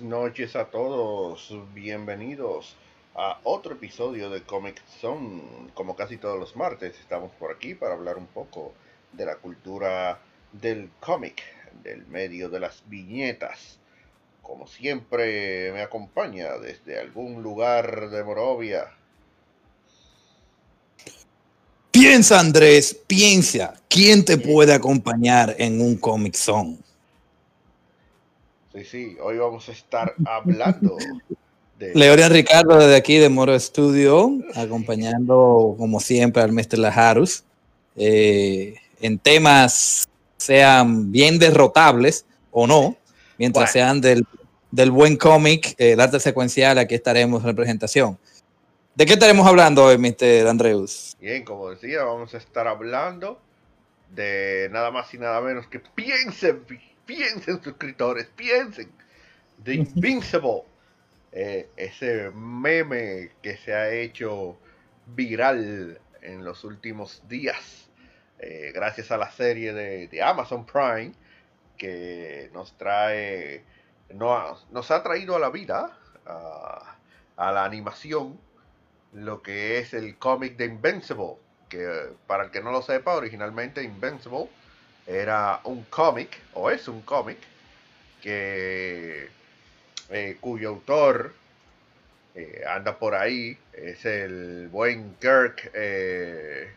noches a todos, bienvenidos a otro episodio de Comic Zone. Como casi todos los martes, estamos por aquí para hablar un poco de la cultura del cómic, del medio de las viñetas. Como siempre, me acompaña desde algún lugar de Morovia. Piensa, Andrés, piensa, ¿quién te puede acompañar en un Comic Zone? Sí, sí, hoy vamos a estar hablando de... Leorian Ricardo desde aquí de Moro Studio, acompañando como siempre al Mr. Lajarus eh, en temas sean bien derrotables o no, mientras sean del, buen cómic, el arte secuencial, aquí estaremos en representación. ¿De qué estaremos hablando hoy, Mr. Andreus? Bien, como decía, vamos a estar hablando de nada más y nada menos que piensen piensen suscriptores, piensen. The Invincible, eh, ese meme que se ha hecho viral en los últimos días, eh, gracias a la serie de, Amazon Prime, que nos trae, no, nos ha traído a la vida, a, a la animación, lo que es el cómic de Invincible, que para el que no lo sepa, originalmente Invincible era un cómic, o es un cómic, que eh, cuyo autor eh, anda por ahí, es el buen Kirk, eh,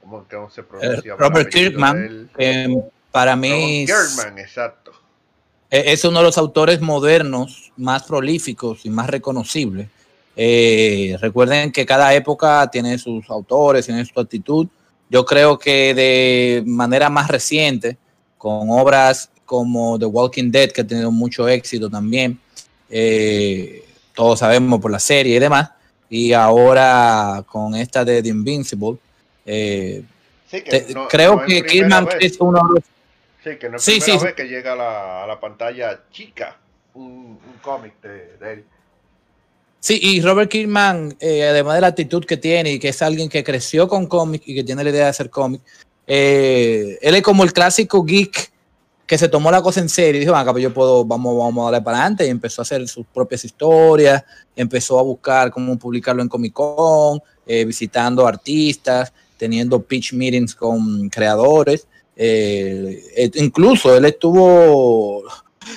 ¿cómo, se pronuncia? Robert Kirkman, para mí Kirkman, exacto. E-, es uno de los autores modernos más prolíficos y más reconocibles. recuerden que cada época tiene sus autores, tiene su actitud yo creo que de manera más reciente, con obras como The Walking Dead, que ha tenido mucho éxito también, eh, todos sabemos por la serie y demás, y ahora con esta de The Invincible, eh, creo que Kirman es uno de los... Sí, que no es sí, primera vez que llega a la, pantalla chica un, cómic de, de él. Sí, y Robert Kirkman, eh, además de la actitud que tiene y que es alguien que creció con cómics y que tiene la idea de hacer cómics, eh, él es como el clásico geek que se tomó la cosa en serio y dijo, acá, pues yo puedo, vamos, vamos a darle para adelante y empezó a hacer sus propias historias, empezó a buscar cómo publicarlo en Comic Con, eh, visitando artistas, teniendo pitch meetings con creadores. incluso él estuvo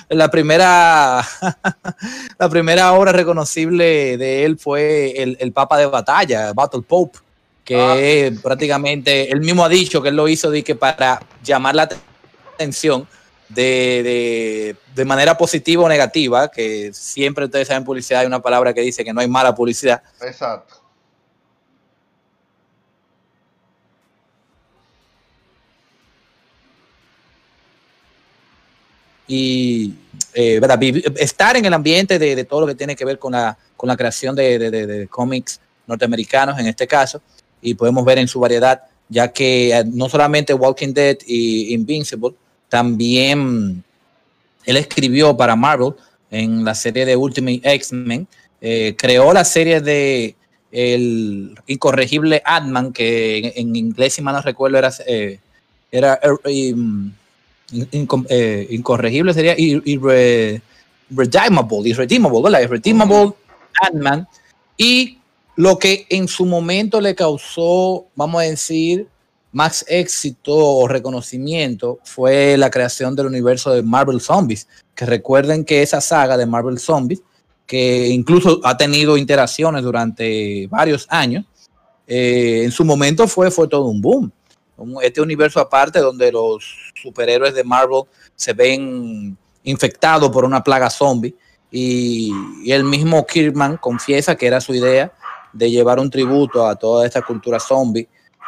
la primera, la primera obra reconocible de él fue el, Papa de Batalla, Battle Pope, que ah. prácticamente él mismo ha dicho que él lo hizo de que para llamar la atención de, de, manera positiva o negativa, que siempre ustedes saben publicidad, hay una palabra que dice que no hay mala publicidad. Exacto. Y eh, estar en el ambiente de, todo lo que tiene que ver con la, con la creación de, cómics norteamericanos en este caso, y podemos ver en su variedad, ya que eh, no solamente Walking Dead y Invincible, también él escribió para Marvel en la serie de Ultimate X-Men, eh, creó la serie de el incorregible Ant-Man, que en, inglés, si mal no recuerdo, era, era eh, incorregible sería irre, irredeemable, irredeemable, ¿verdad? Irredeemable Ant-Man. Y lo que en su momento le causó, vamos a decir, más éxito o reconocimiento fue la creación del universo de Marvel Zombies. Que recuerden que esa saga de Marvel Zombies, que incluso ha tenido interacciones durante varios años, eh, en su momento fue, fue todo un boom este universo aparte donde los superhéroes de Marvel se ven infectados por una plaga zombie. Y, el mismo Kirkman confiesa que era su idea de llevar un tributo a toda esta cultura zombie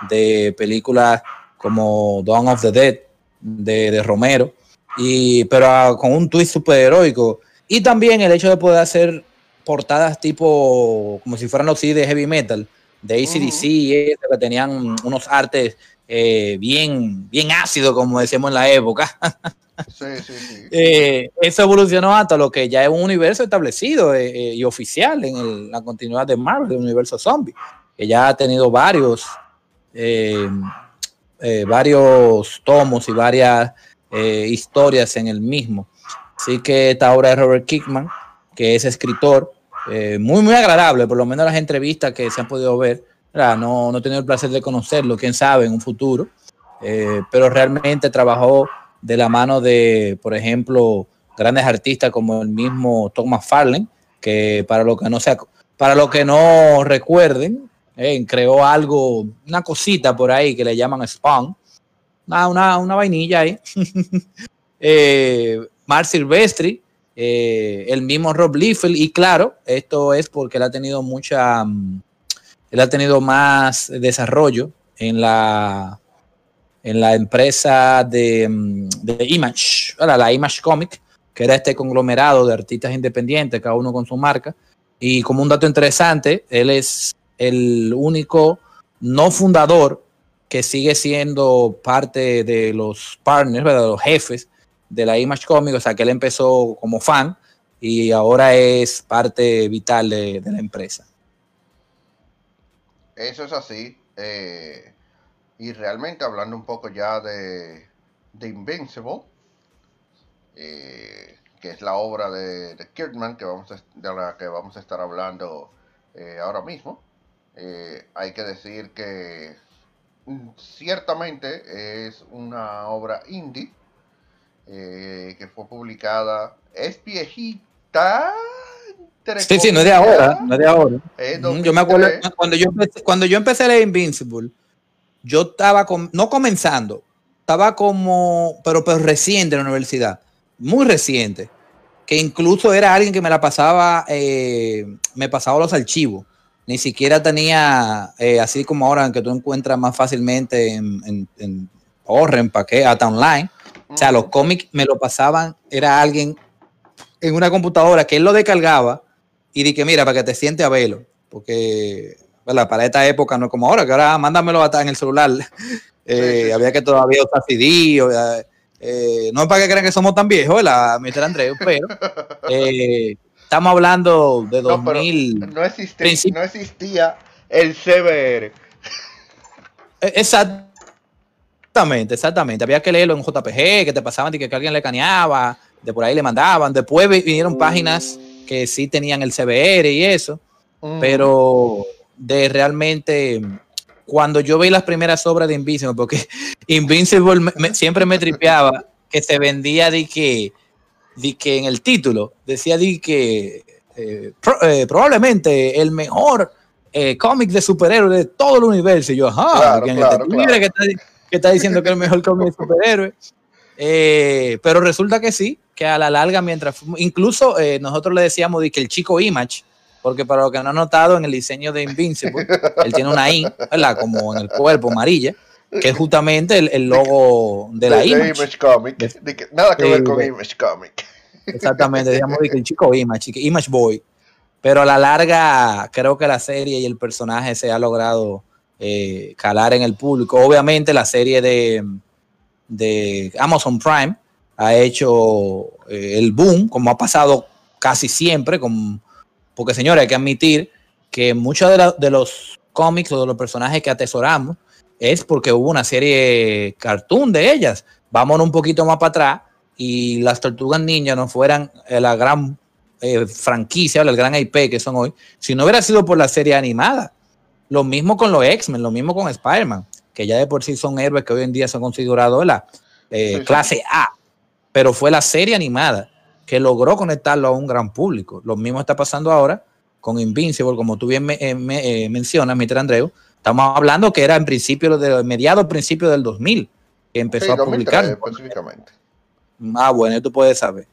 de películas como Dawn of the Dead de, Romero. Y pero con un twist superheroico. Y también el hecho de poder hacer portadas tipo como si fueran los CD de heavy metal de ACDC que tenían unos artes eh, bien, bien ácido, como decíamos en la época. Eh, eso evolucionó hasta lo que ya es un universo establecido eh, y oficial en la continuidad de Marvel, el universo zombie, que ya ha tenido varios, varios tomos y varias historias en el mismo. Así que esta obra de Robert Kickman que es escritor, eh, muy, muy agradable, por lo menos las entrevistas que se han podido ver. No, no he tenido el placer de conocerlo, quién sabe, en un futuro, eh, pero realmente trabajó de la mano de, por ejemplo, grandes artistas como el mismo Thomas Farley, que para lo que no sea, para lo que no recuerden, eh, creó algo, una cosita por ahí que le llaman Spawn, una, una, vainilla ahí. eh, Silvestri, eh, el mismo Rob Liefeld, y claro, esto es porque él ha tenido mucha, mm, él ha tenido más desarrollo en la, en la empresa de, mm, Image, la Image Comic, que era este conglomerado de artistas independientes, cada uno con su marca. Y como un dato interesante, él es el único no fundador que sigue siendo parte de los partners, los jefes de la Image Comics, o sea que él empezó como fan y ahora es parte vital de, la empresa. Eso es así. Eh, y realmente hablando un poco ya de, de Invincible, eh, que es la obra de, Kirkman que vamos de la que vamos a estar hablando eh, ahora mismo. Hay que decir que mm, ciertamente es una obra indie que fue publicada, es viejita. Sí, sí, no es de ahora, no es de ahora. yo me acuerdo cuando yo empecé, cuando yo empecé a leer Invincible, yo estaba no comenzando, estaba como, pero, pero recién de la universidad muy reciente, que incluso era alguien que me la pasaba, eh, me pasaba los archivos. Ni siquiera tenía, eh, así como ahora, que tú encuentras más fácilmente en, en, en Orren, hasta online. O sea, los cómics me lo pasaban, era alguien en una computadora que él lo descargaba y dije, mira, para que te siente a verlo, porque para esta época no es como ahora, que ahora mándamelo hasta en el celular. Eh, había que todavía usar CD, eh, no es para que crean que somos tan viejos, la Mr. Andreu, pero eh, estamos hablando de 2000. No, existía, no existía el CBR. E, exactamente, exactamente. Había que leerlo en JPG, que te pasaban de que alguien le caneaba, de por ahí le mandaban. Después vinieron páginas que sí tenían el CBR y eso, mm. pero de realmente cuando yo vi las primeras obras de Invincible, porque Invincible siempre me tripeaba que se vendía de que, de que en el título decía de que eh, eh, probablemente el mejor eh, cómic de superhéroe de todo el universo. Y yo, ajá, Que, está, diciendo que es el mejor cómic de superhéroe. pero resulta que sí, que a la larga, mientras incluso nosotros le decíamos de que el chico Image porque para lo que no han notado en el diseño de Invincible, él tiene una I, ¿verdad? Como en el cuerpo, amarilla, que es justamente el, logo de la Image. Comic. nada que ver con Image Comic. Exactamente, digamos que el chico Image, Image Boy. Pero a la larga, creo que la serie y el personaje se ha logrado eh, calar en el público. Obviamente, la serie de, de Amazon Prime ha hecho eh, el boom, como ha pasado casi siempre con porque, señores, hay que admitir que muchos de, los cómics o de los personajes que atesoramos es porque hubo una serie cartoon de ellas. Vámonos un poquito más para atrás y las tortugas ninjas no fueran eh, la gran eh, franquicia o el gran IP que son hoy, si no hubiera sido por la serie animada. Lo mismo con los X-Men, lo mismo con Spider-Man, que ya de por sí son héroes que hoy en día son considerados la eh, clase A, pero fue la serie animada que logró conectarlo a un gran público. Lo mismo está pasando ahora con Invincible, como tú bien me, eh, eh, mencionas, Mr. Andreu. Estamos hablando que era en principio, de mediados, principio del 2000, que empezó a publicar. Específicamente. Ah, bueno, tú puedes saber.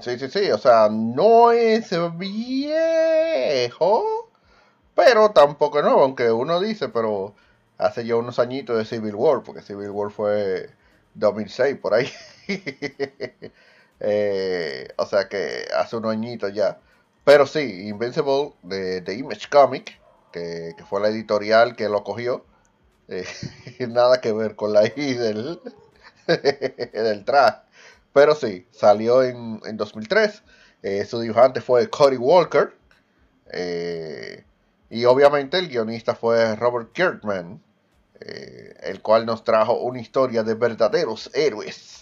Sí, sí, sí, o sea, no es viejo, pero tampoco nuevo, aunque uno dice, pero hace ya unos añitos de Civil War, porque Civil War fue 2006, por ahí. Eh, o sea que hace unos añitos ya. Pero sí, Invincible de, Image Comic, que, fue la editorial que lo cogió. Eh, nada que ver con la I del, del. Pero sí, salió en, en 2003. Eh, su dibujante fue Cody Walker. y obviamente el guionista fue Robert Kirkman. el cual nos trajo una historia de verdaderos héroes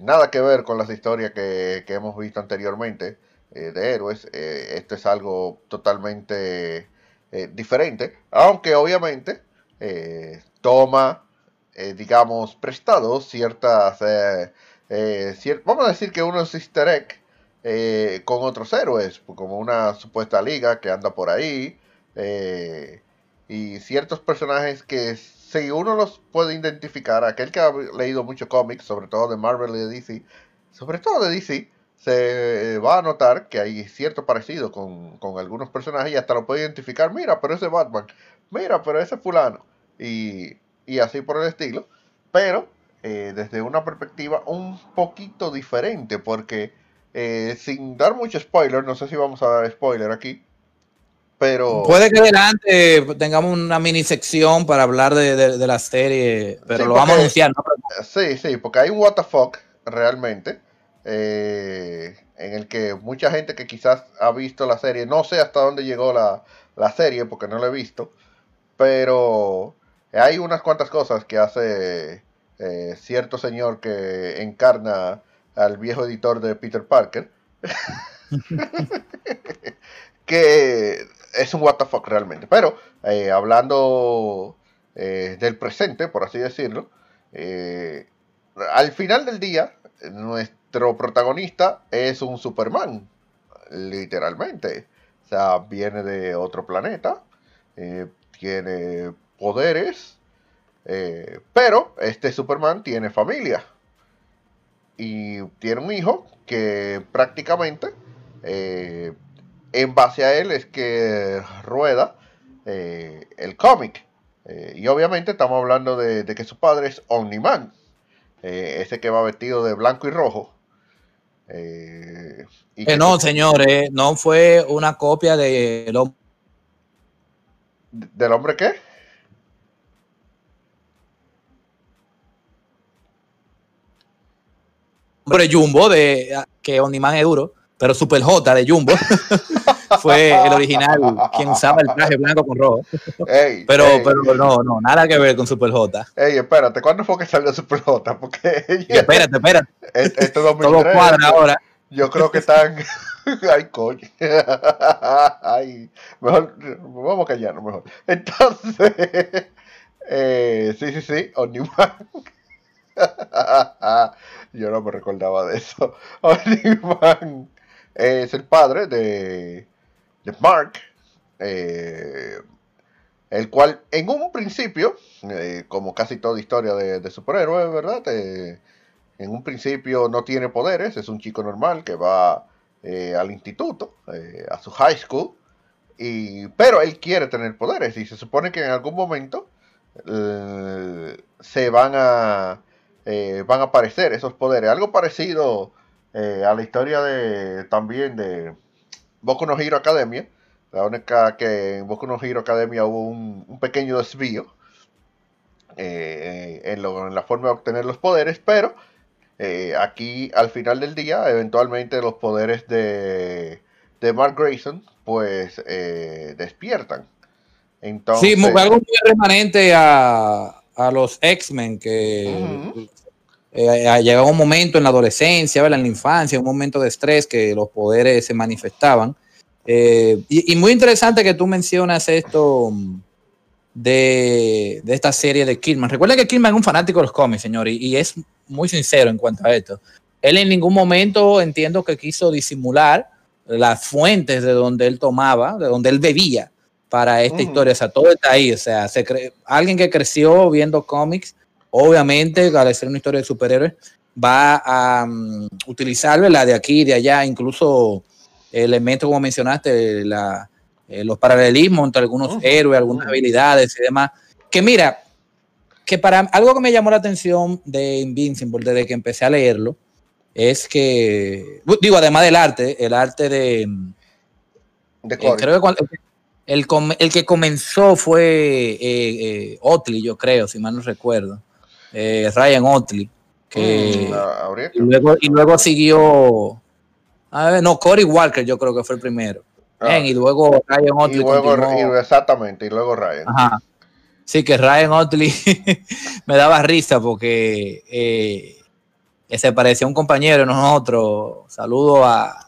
nada que ver con las historias que, hemos visto anteriormente. eh, de héroes, eh, esto es algo totalmente diferente, aunque obviamente toma, digamos, prestado ciertas, vamos a decir que unos easter egg con otros héroes, como una supuesta liga que anda por ahí, y ciertos personajes que si uno los puede identificar, aquel que ha leído mucho cómics, sobre todo de Marvel y de DC, sobre todo de DC, se va a notar que hay cierto parecido con, algunos personajes y hasta lo puede identificar, mira, pero ese Batman, mira, pero ese fulano, y, así por el estilo, pero eh, desde una perspectiva un poquito diferente, porque eh, sin dar mucho spoiler, no sé si vamos a dar spoiler aquí, pero... Puede que adelante tengamos una mini sección para hablar de, la serie, pero lo vamos a anunciar, ¿no? Sí, sí, porque hay un WTF realmente, eh, en el que mucha gente que quizás ha visto la serie, no sé hasta dónde llegó la, serie, porque no la he visto, pero hay unas cuantas cosas que hace eh, cierto señor que encarna al viejo editor de Peter Parker. que es un WTF realmente. Pero eh, hablando eh, del presente, por así decirlo, eh, al final del día, nuestro protagonista es un Superman, literalmente. O sea, viene de otro planeta, tiene poderes, pero este Superman tiene familia. Y tiene un hijo que prácticamente en base a él es que rueda eh, el cómic. Eh, y obviamente estamos hablando de, que su padre es Omniman, eh, ese que va vestido de blanco y rojo. y que no, señores, no fue una copia de hombre. ¿Del hombre qué? Hombre Jumbo, de que Omniman es duro pero Super J de Jumbo fue el original quien usaba el traje blanco con rojo. pero, pero no, no, nada que ver con Super J. Ey, espérate, ¿cuándo fue que salió Super J? Porque espérate, espérate. Este, este 2003, cuadra ahora. Yo creo que están. Ay, coño. Ay, mejor, vamos a callarnos mejor. Entonces, eh, sí, sí, sí, Omniman. Yo no me recordaba de eso. Omniman es el padre de, Mark, eh, el cual en un principio, eh, como casi toda historia de, de superhéroes, ¿verdad? Eh, en un principio no tiene poderes, es un chico normal que va al instituto, a su high school, y, pero él quiere tener poderes y se supone que en algún momento se van a, van a aparecer esos poderes. Algo parecido eh, a la historia de también de Boku no Hero Academia. La única que en Boku no Hero Academia hubo un, pequeño desvío eh, en, la forma de obtener los poderes, pero eh, aquí al final del día, eventualmente los poderes de, de Mark Grayson pues despiertan. Entonces, sí, algo muy remanente a, a los X-Men que eh, llegaba un momento en la adolescencia, en la infancia, un momento de estrés que los poderes se manifestaban. Eh, y, muy interesante que tú mencionas esto de, esta serie de Kidman. Recuerda que Kidman es un fanático de los cómics, señor, y, es muy sincero en cuanto a esto. Él en ningún momento entiendo que quiso disimular las fuentes de donde él tomaba, de donde él bebía para esta historia. O sea, todo está ahí. O sea, se alguien que creció viendo cómics Obviamente, al ser una historia de superhéroes, va a um, utilizar la de aquí y de allá, incluso elementos como mencionaste, la, eh, los paralelismos entre algunos héroes, algunas habilidades y demás. Que mira, que para algo que me llamó la atención de Invincible desde que empecé a leerlo, es que, digo, además del arte, el arte de... de eh, creo que el, el, que comenzó fue eh, Otley, yo creo, si mal no recuerdo eh, Ryan Otley, que mm, y, luego, y luego siguió, a ver, no, Cory Walker yo creo que fue el primero. Ah. y luego Ryan Otley. Y luego, exactamente, y luego Ryan. Sí, que Ryan Otley me daba risa porque eh, se parecía a un compañero de nosotros. Saludo a,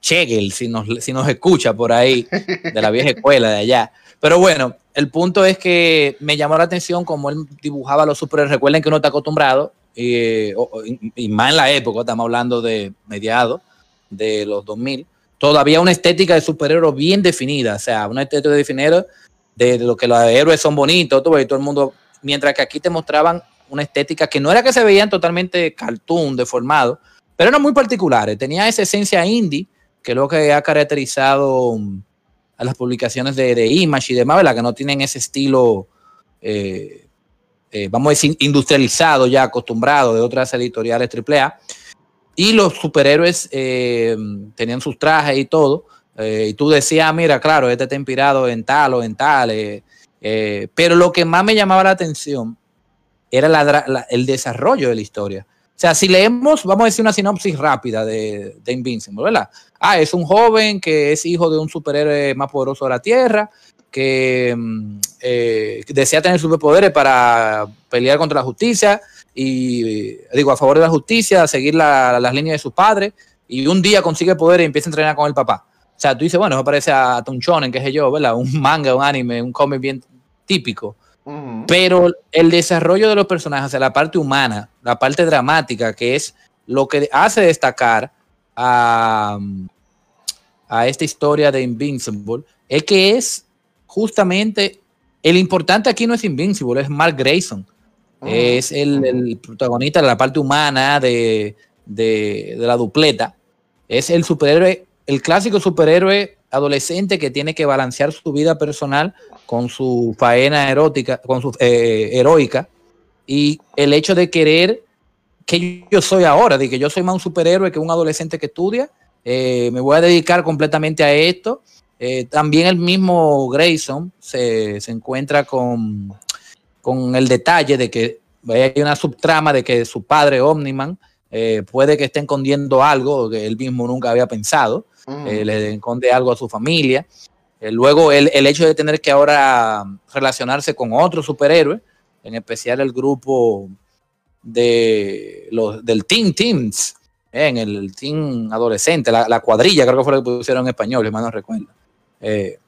Chegel, si nos, si nos escucha por ahí, de la vieja escuela de allá. Pero bueno, el punto es que me llamó la atención cómo él dibujaba los superhéroes. Recuerden que uno está acostumbrado, y, y más en la época, estamos hablando de mediados de los 2000, todavía una estética de superhéroe bien definida, o sea, una estética definida de, de lo que los héroes son bonitos, todo, y todo el mundo, mientras que aquí te mostraban una estética que no era que se veían totalmente cartoon, deformados, pero eran muy particulares, tenía esa esencia indie, que es lo que ha caracterizado a las publicaciones de, de Image y demás, ¿verdad? que no tienen ese estilo, eh, eh, vamos a decir, industrializado, ya acostumbrado de otras editoriales AAA. Y los superhéroes eh, tenían sus trajes y todo. Y tú decías, mira, claro, este está inspirado en tal o en tal. Pero lo que más me llamaba la atención era el desarrollo de la historia. Sea, si leemos, vamos a decir una sinopsis rápida de, de Invincible, ¿verdad? Ah, es un joven que es hijo de un superhéroe más poderoso de la Tierra, que mm, eh, desea tener superpoderes para pelear contra la justicia y digo a favor de la justicia, seguir la, las líneas de sus padres y un día consigue poder y empieza a entrenar con el papá. O sea, tú dices, bueno, eso parece a Tunchonen, qué sé yo, ¿verdad? Un manga, un anime, un cómic bien típico. Uh -huh. Pero el desarrollo de los personajes, o sea, la parte humana, la parte dramática, que es lo que hace destacar a, a esta historia de Invincible, es que es justamente el importante aquí no es Invincible, es Mark Grayson. Uh -huh. Es el, el, protagonista de la parte humana de, de, de la dupleta. Es el superhéroe el clásico superhéroe adolescente que tiene que balancear su vida personal con su faena erótica, con su eh, heroica, y el hecho de querer que yo soy ahora, de que yo soy más un superhéroe que un adolescente que estudia, eh, me voy a dedicar completamente a esto. Eh, también el mismo Grayson se, se encuentra con, con, el detalle de que hay una subtrama de que su padre Omniman puede que esté escondiendo algo que él mismo nunca había pensado eh, le esconde algo a su familia. Eh, luego el, el, hecho de tener que ahora relacionarse con otros superhéroes, en especial el grupo de los, del Team Teams, eh, en el Team adolescente, la, la, cuadrilla, creo que fue lo que pusieron en español, si mal no recuerdo. Eh,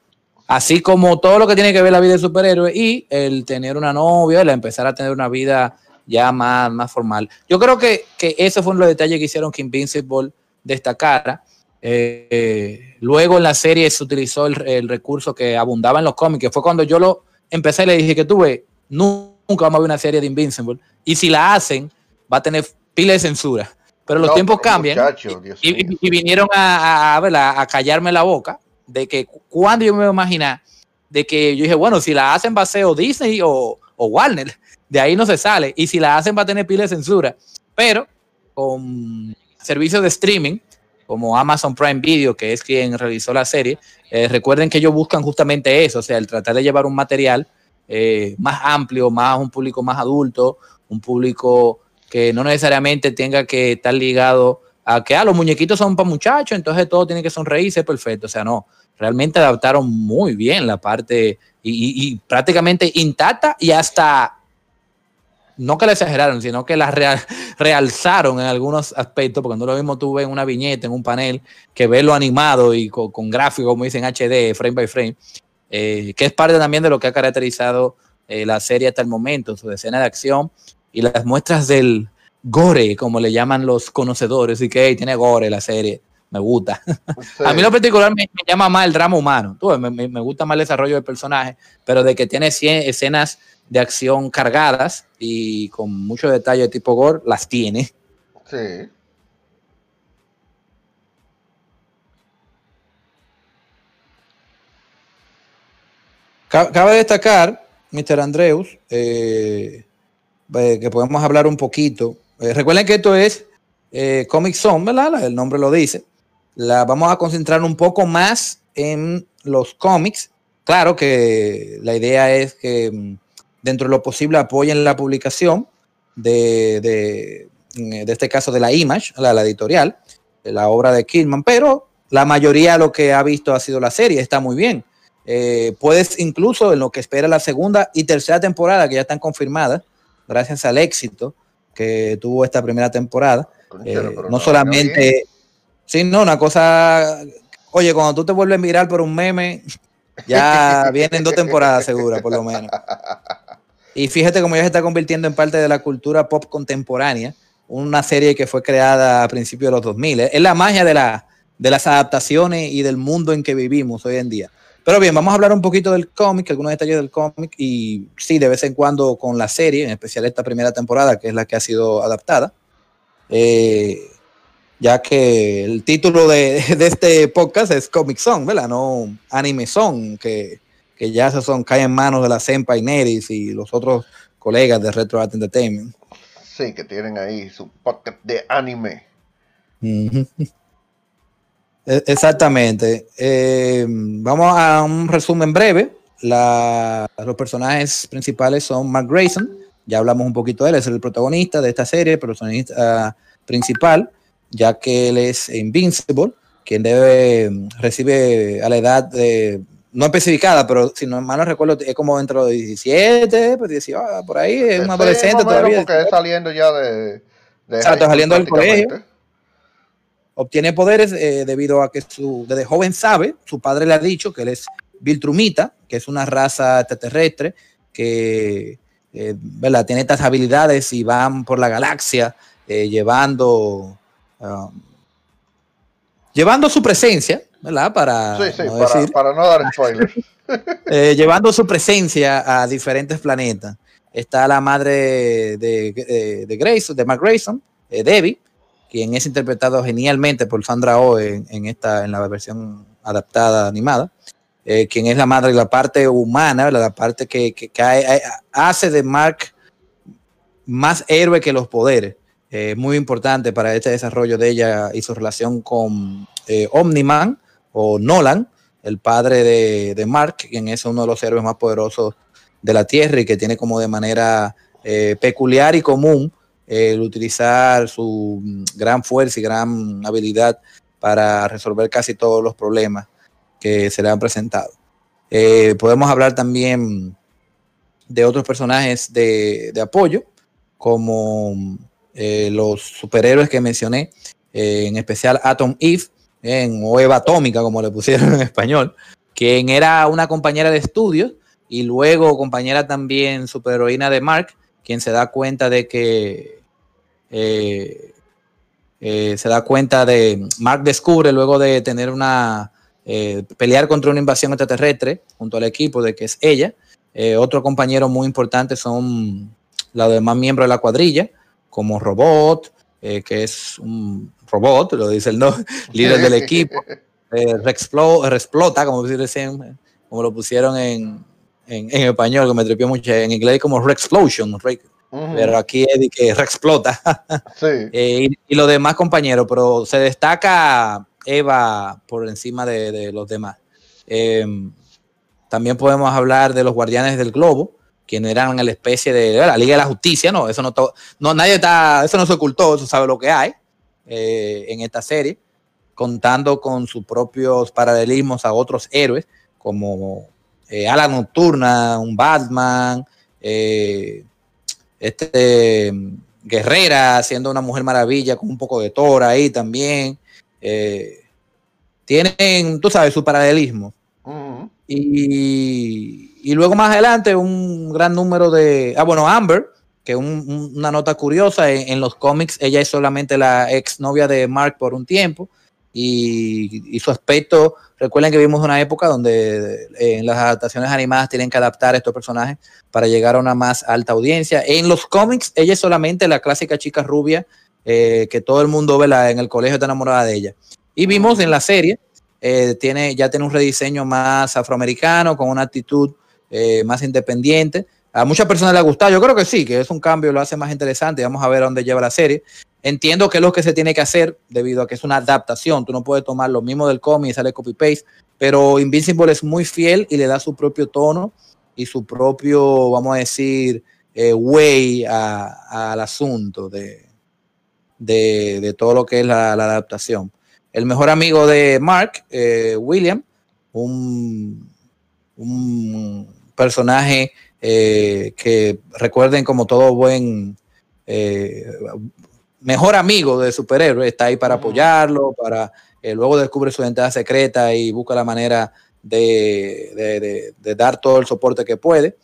así como todo lo que tiene que ver la vida del superhéroe y el tener una novia, el empezar a tener una vida ya más, más formal. Yo creo que, que ese fue uno de los detalles que hicieron que Invincible destacara. Eh, luego en la serie se utilizó el, el, recurso que abundaba en los cómics, que fue cuando yo lo empecé y le dije que tuve, nunca vamos a ver una serie de Invincible. Y si la hacen, va a tener pila de censura. Pero los no, tiempos cambian muchacho, y, y, y, vinieron a, a, a, a, callarme la boca de que cuando yo me imaginar de que yo dije, bueno, si la hacen va a ser o Disney o, o Warner, de ahí no se sale. Y si la hacen va a tener pila de censura. Pero con servicios de streaming, como Amazon Prime Video, que es quien realizó la serie, eh, recuerden que ellos buscan justamente eso, o sea, el tratar de llevar un material eh, más amplio, más un público más adulto, un público que no necesariamente tenga que estar ligado a que ah, los muñequitos son para muchachos, entonces todo tiene que sonreírse, perfecto, o sea, no, realmente adaptaron muy bien la parte y, y, y prácticamente intacta y hasta no que la exageraron, sino que la real, realzaron en algunos aspectos, porque no lo mismo tú ves en una viñeta, en un panel, que verlo animado y con, con gráfico, como dicen HD, frame by frame, eh, que es parte también de lo que ha caracterizado eh, la serie hasta el momento, su escena de acción y las muestras del gore, como le llaman los conocedores, y que hey, tiene gore la serie, me gusta. Sí. A mí lo particular me, me, llama más el drama humano, tú, me, me, gusta más el desarrollo del personaje, pero de que tiene escenas de acción cargadas y con mucho detalle de tipo gore, las tiene. Sí. Cabe destacar, Mr. Andreus, eh, eh, que podemos hablar un poquito. Eh, recuerden que esto es eh, Comic Zone, ¿verdad? El nombre lo dice. La vamos a concentrar un poco más en los cómics. Claro que la idea es que mm, dentro de lo posible apoyen la publicación de, de, de este caso de la Image, la, la, editorial, de la obra de Killman, pero la mayoría de lo que ha visto ha sido la serie, está muy bien. Eh, puedes incluso en lo que espera la segunda y tercera temporada, que ya están confirmadas, gracias al éxito que tuvo esta primera temporada, eh, no solamente... Sí, no, una cosa. Oye, cuando tú te vuelves a mirar por un meme, ya vienen dos temporadas seguras, por lo menos. Y fíjate cómo ya se está convirtiendo en parte de la cultura pop contemporánea, una serie que fue creada a principios de los 2000. Es la magia de, la, de las adaptaciones y del mundo en que vivimos hoy en día. Pero bien, vamos a hablar un poquito del cómic, algunos detalles del cómic y sí, de vez en cuando con la serie, en especial esta primera temporada, que es la que ha sido adaptada. Eh, ya que el título de, este podcast es Comic Song, ¿verdad? No Anime Song, que, ya esos son, caen en manos de la Senpai Neris y los otros colegas de Retro Art Entertainment. Sí, que tienen ahí su podcast de anime. E, exactamente. Eh, vamos a un resumen breve. los personajes principales son Mark Grayson, ya hablamos un poquito de él, es el protagonista de esta serie, el protagonista principal, ya que él es Invincible, quien debe recibe a la edad de, no especificada, pero si no mal no recuerdo, es como dentro de 17, pues 18, ah, por ahí, es un adolescente todavía. Porque saliendo ya de... Exacto, saliendo del colegio. obtiene poderes eh, debido a que su, desde joven sabe, su padre le ha dicho que él es Viltrumita, que es una raza extraterrestre que eh, tiene estas habilidades y van por la galaxia eh, llevando, um, llevando su presencia, ¿verdad? Para, para, no dar spoilers. llevando su presencia a diferentes planetas. Está la madre de, de, de Grayson, de Mark Grayson, Debbie, quien es interpretado genialmente por Sandra Oh en, esta, en la versión adaptada animada, eh, quien es la madre, la parte humana, la parte que, hace de Mark más héroe que los poderes. Eh, muy importante para este desarrollo de ella y su relación con eh, Omniman o Nolan, el padre de, de, Mark, quien es uno de los héroes más poderosos de la Tierra y que tiene como de manera peculiar y común el utilizar su mm, gran fuerza y gran habilidad para resolver casi todos los problemas que se le han presentado. Eh, podemos hablar también de otros personajes de, apoyo, como eh, los superhéroes que mencioné, eh, en especial Atom Eve, en, o Eva Atómica, como le pusieron en español, quien era una compañera de estudios y luego compañera también superheroína de Mark, quien se da cuenta de que eh, se da cuenta de, Mark descubre luego de tener una, pelear contra una invasión extraterrestre junto al equipo de que es ella. otro compañero muy importante son los demás miembros de la cuadrilla, como Robot, que es un robot, lo dice el no, líder del equipo. Rexplota, como, como lo pusieron en, en, español, que me trepió mucho, en inglés como Rexplosion, pero aquí es que reexplota. sí. Eh, y, los demás compañeros, pero se destaca Eva por encima de, los demás. Em, también podemos hablar de los Guardianes del Globo, quienes eran la especie de, la Liga de la Justicia, no, eso no, no nadie está, eso no se ocultó, eso sabe lo que hay eh, en esta serie, contando con sus propios paralelismos a otros héroes, como eh, Ala Nocturna, un Batman, eh, este Guerrera siendo una mujer maravilla con un poco de Thor ahí también. Eh, tienen, tú sabes, su paralelismo. y, luego más adelante un gran número de... Ah, bueno, Amber, que una nota curiosa, en, los cómics ella es solamente la ex novia de Mark por un tiempo y, su aspecto, recuerden que vivimos una época donde eh, en las adaptaciones animadas tienen que adaptar a estos personajes para llegar a una más alta audiencia. En los cómics, ella es solamente la clásica chica rubia eh, que todo el mundo ve en el colegio está enamorada de ella. Y vimos en la serie, eh, tiene, ya tiene un rediseño más afroamericano, con una actitud más independiente. A muchas personas les ha gustado, yo creo que sí, que es un cambio, lo hace más interesante. Vamos a ver a dónde lleva la serie. Entiendo que es lo que se tiene que hacer debido a que es una adaptación. Tú no puedes tomar lo mismo del cómic y sale copy-paste, pero Invincible es muy fiel y le da su propio tono y su propio, vamos a decir, eh, way al asunto de, de, todo lo que es la, adaptación. El mejor amigo de Mark, eh, William, un personaje eh, que recuerden como todo buen mejor amigo de superhéroe, está ahí para apoyarlo, para eh, luego descubre su identidad secreta y busca la manera de, dar todo el soporte que puede.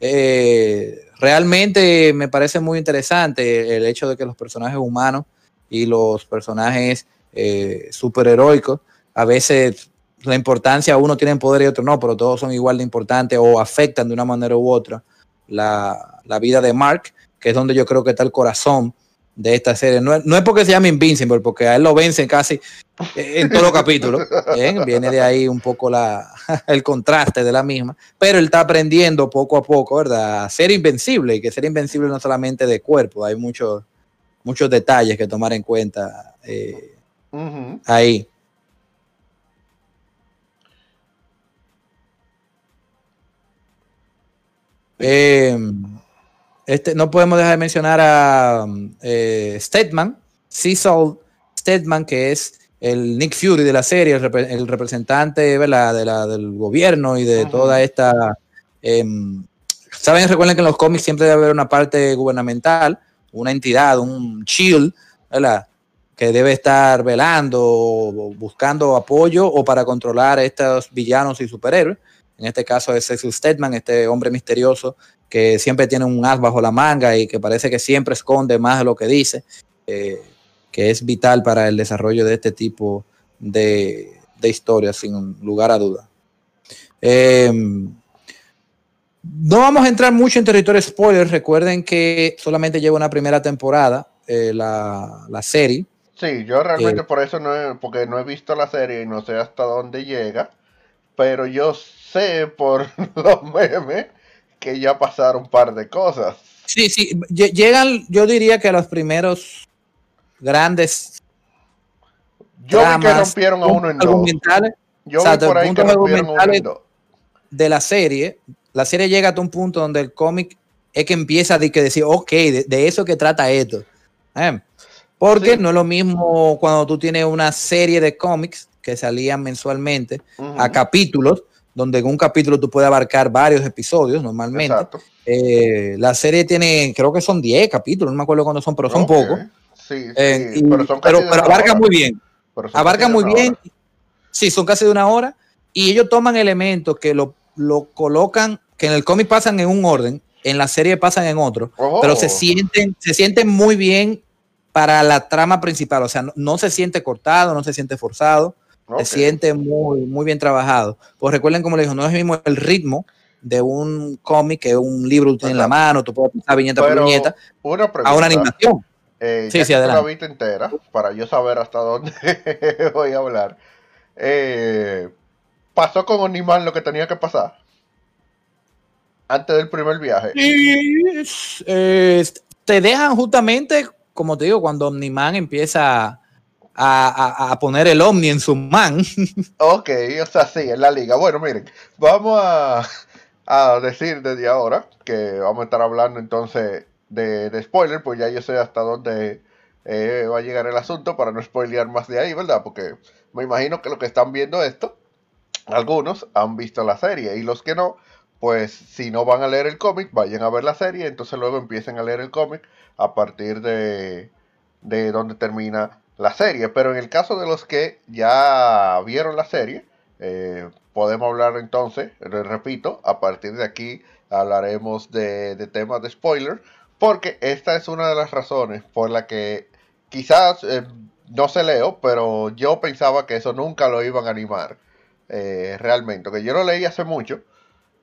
Eh, realmente me parece muy interesante el hecho de que los personajes humanos y los personajes eh, superheroicos, a veces la importancia, uno tiene poder y otro no, pero todos son igual de importantes o afectan de una manera u otra la, la vida de Mark, que es donde yo creo que está el corazón de esta serie. No, es porque se llame Invincible, porque a él lo vencen casi en todo capítulo. viene de ahí un poco la, el contraste de la misma, pero él está aprendiendo poco a poco, ¿verdad? A ser invencible y que ser invencible no solamente de cuerpo, hay muchos, muchos detalles que tomar en cuenta eh, ahí. Eh, este, no podemos dejar de mencionar a eh, Stedman, Cecil Stedman, que es el Nick Fury de la serie, el, representante De la, del gobierno y de toda esta... Em, Saben, recuerden que en los cómics siempre debe haber una parte gubernamental, una entidad, un shield, ¿verdad? que debe estar velando, buscando apoyo o para controlar a estos villanos y superhéroes. En este caso es Cecil Stedman, este hombre misterioso que siempre tiene un as bajo la manga y que parece que siempre esconde más de lo que dice, eh, que es vital para el desarrollo de este tipo de, historias, sin lugar a duda. Em, no vamos a entrar mucho en territorio spoiler. Recuerden que solamente lleva una primera temporada eh, la, serie. Sí, yo realmente eh, por eso no he, porque no he visto la serie y no sé hasta dónde llega. Pero yo sé por los memes que ya pasaron un par de cosas. Sí, sí, llegan, yo diría que los primeros grandes. Yo vi que rompieron a uno en dos. Yo vi por ahí que rompieron a uno en dos. De la serie, la serie llega a un punto donde el cómic es que empieza a decir, ok, de, eso que trata esto. Eh, porque no es lo mismo cuando tú tienes una serie de cómics que salían mensualmente a capítulos donde en un capítulo tú puedes abarcar varios episodios normalmente. Eh, la serie tiene, creo que son 10 capítulos, no me acuerdo cuándo son, pero son pocos. Sí, eh, pero, abarca muy bien. Abarca muy bien. Sí, son casi de una hora. Y ellos toman elementos que lo, colocan, que en el cómic pasan en un orden, en la serie pasan en otro, pero se oh. sienten, se sienten muy bien para la trama principal. O sea, no se siente cortado, no se siente forzado. Se siente muy, muy bien trabajado. Pues recuerden, como le dijo, no es mismo el ritmo de un cómic que un libro tú en la mano, tú puedes pasar viñeta por viñeta, a una animación. Eh, sí, sí, adelante. la vista entera, para yo saber hasta dónde voy a hablar. Eh, pasó con Animal lo que tenía que pasar antes del primer viaje. Eh, te dejan justamente, como te digo, cuando Omniman empieza a, poner el Omni en su man. Ok, o sea, sí, en la liga. Bueno, miren, vamos a, decir desde ahora que vamos a estar hablando entonces de, spoiler, pues ya yo sé hasta dónde eh, va a llegar el asunto para no spoilear más de ahí, ¿verdad? Porque me imagino que los que están viendo esto, algunos han visto la serie y los que no, pues si no van a leer el cómic, vayan a ver la serie, entonces luego empiecen a leer el cómic a partir de, de donde termina la serie. Pero en el caso de los que ya vieron la serie, eh, podemos hablar entonces, les repito, a partir de aquí hablaremos de, temas de spoiler, porque esta es una de las razones por la que quizás eh, no se leo, pero yo pensaba que eso nunca lo iban a animar eh, realmente, que yo lo leí hace mucho.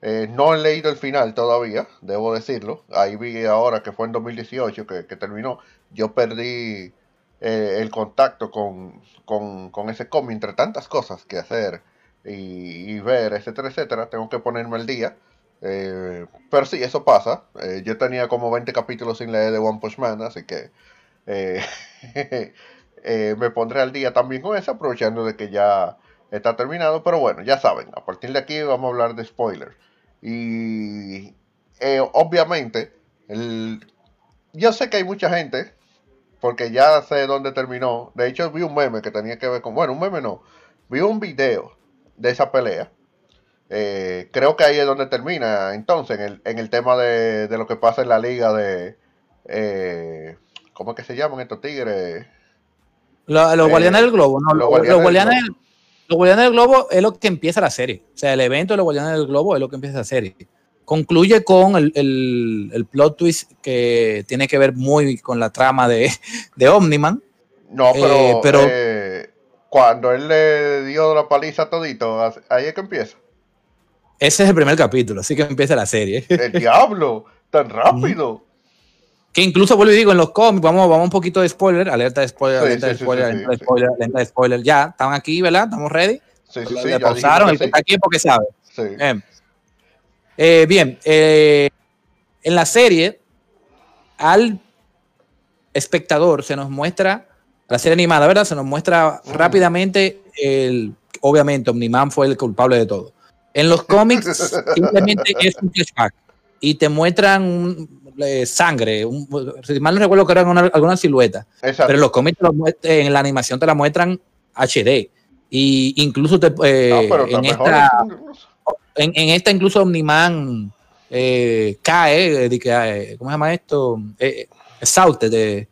no he leído el final todavía, debo decirlo. Ahí vi ahora que fue en 2018 que, que terminó. Yo perdí eh, el contacto con, ese cómic, entre tantas cosas que hacer y, ver, etcétera, etcétera, tengo que ponerme al día. Eh, pero sí, eso pasa. Eh, yo tenía como 20 capítulos sin leer de One Punch Man, así que me pondré al día también con eso, aprovechando de que ya está terminado. Pero bueno, ya saben, a partir de aquí vamos a hablar de spoilers. Y obviamente, el, yo sé que hay mucha gente porque ya sé dónde terminó. De hecho, vi un meme que tenía que ver con, bueno, un meme no, vi un video de esa pelea. Eh, creo que ahí es donde termina, entonces, en el, en el tema de, lo que pasa en la liga de... Eh, ¿Cómo es que se llaman estos tigres? Los, los Guardianes del Globo, no, los, Guardianes, los Guardianes del Globo es lo que empieza la serie. O sea, el evento de los Guardianes del Globo es lo que empieza la serie. Concluye con el, el, plot twist que tiene que ver muy con la trama de, de Omniman. No, pero, pero eh, cuando él le dio la paliza a todito, ahí es que empieza. Ese es el primer capítulo, así que empieza la serie. El diablo, tan rápido. Que incluso vuelvo y digo, en los cómics, vamos, vamos un poquito de spoiler, alerta de spoiler, alerta de spoiler, alerta de spoiler, alerta de spoiler. Ya, están aquí, ¿verdad? ¿Estamos ready? Sí, sí, sí. Le pausaron, el que está aquí es porque sabe. Sí. Bien, eh, bien eh, en la serie, al espectador se nos muestra, la serie animada, ¿verdad? Se nos muestra rápidamente el, obviamente, Omniman fue el culpable de todo. En los cómics simplemente es un flashback y te muestran eh, sangre, si mal no recuerdo que eran alguna silueta, pero en los cómics en la animación te la muestran HD y incluso te, eh, en, esta, en, esta incluso Omniman eh, cae, ¿cómo se llama esto? Saute,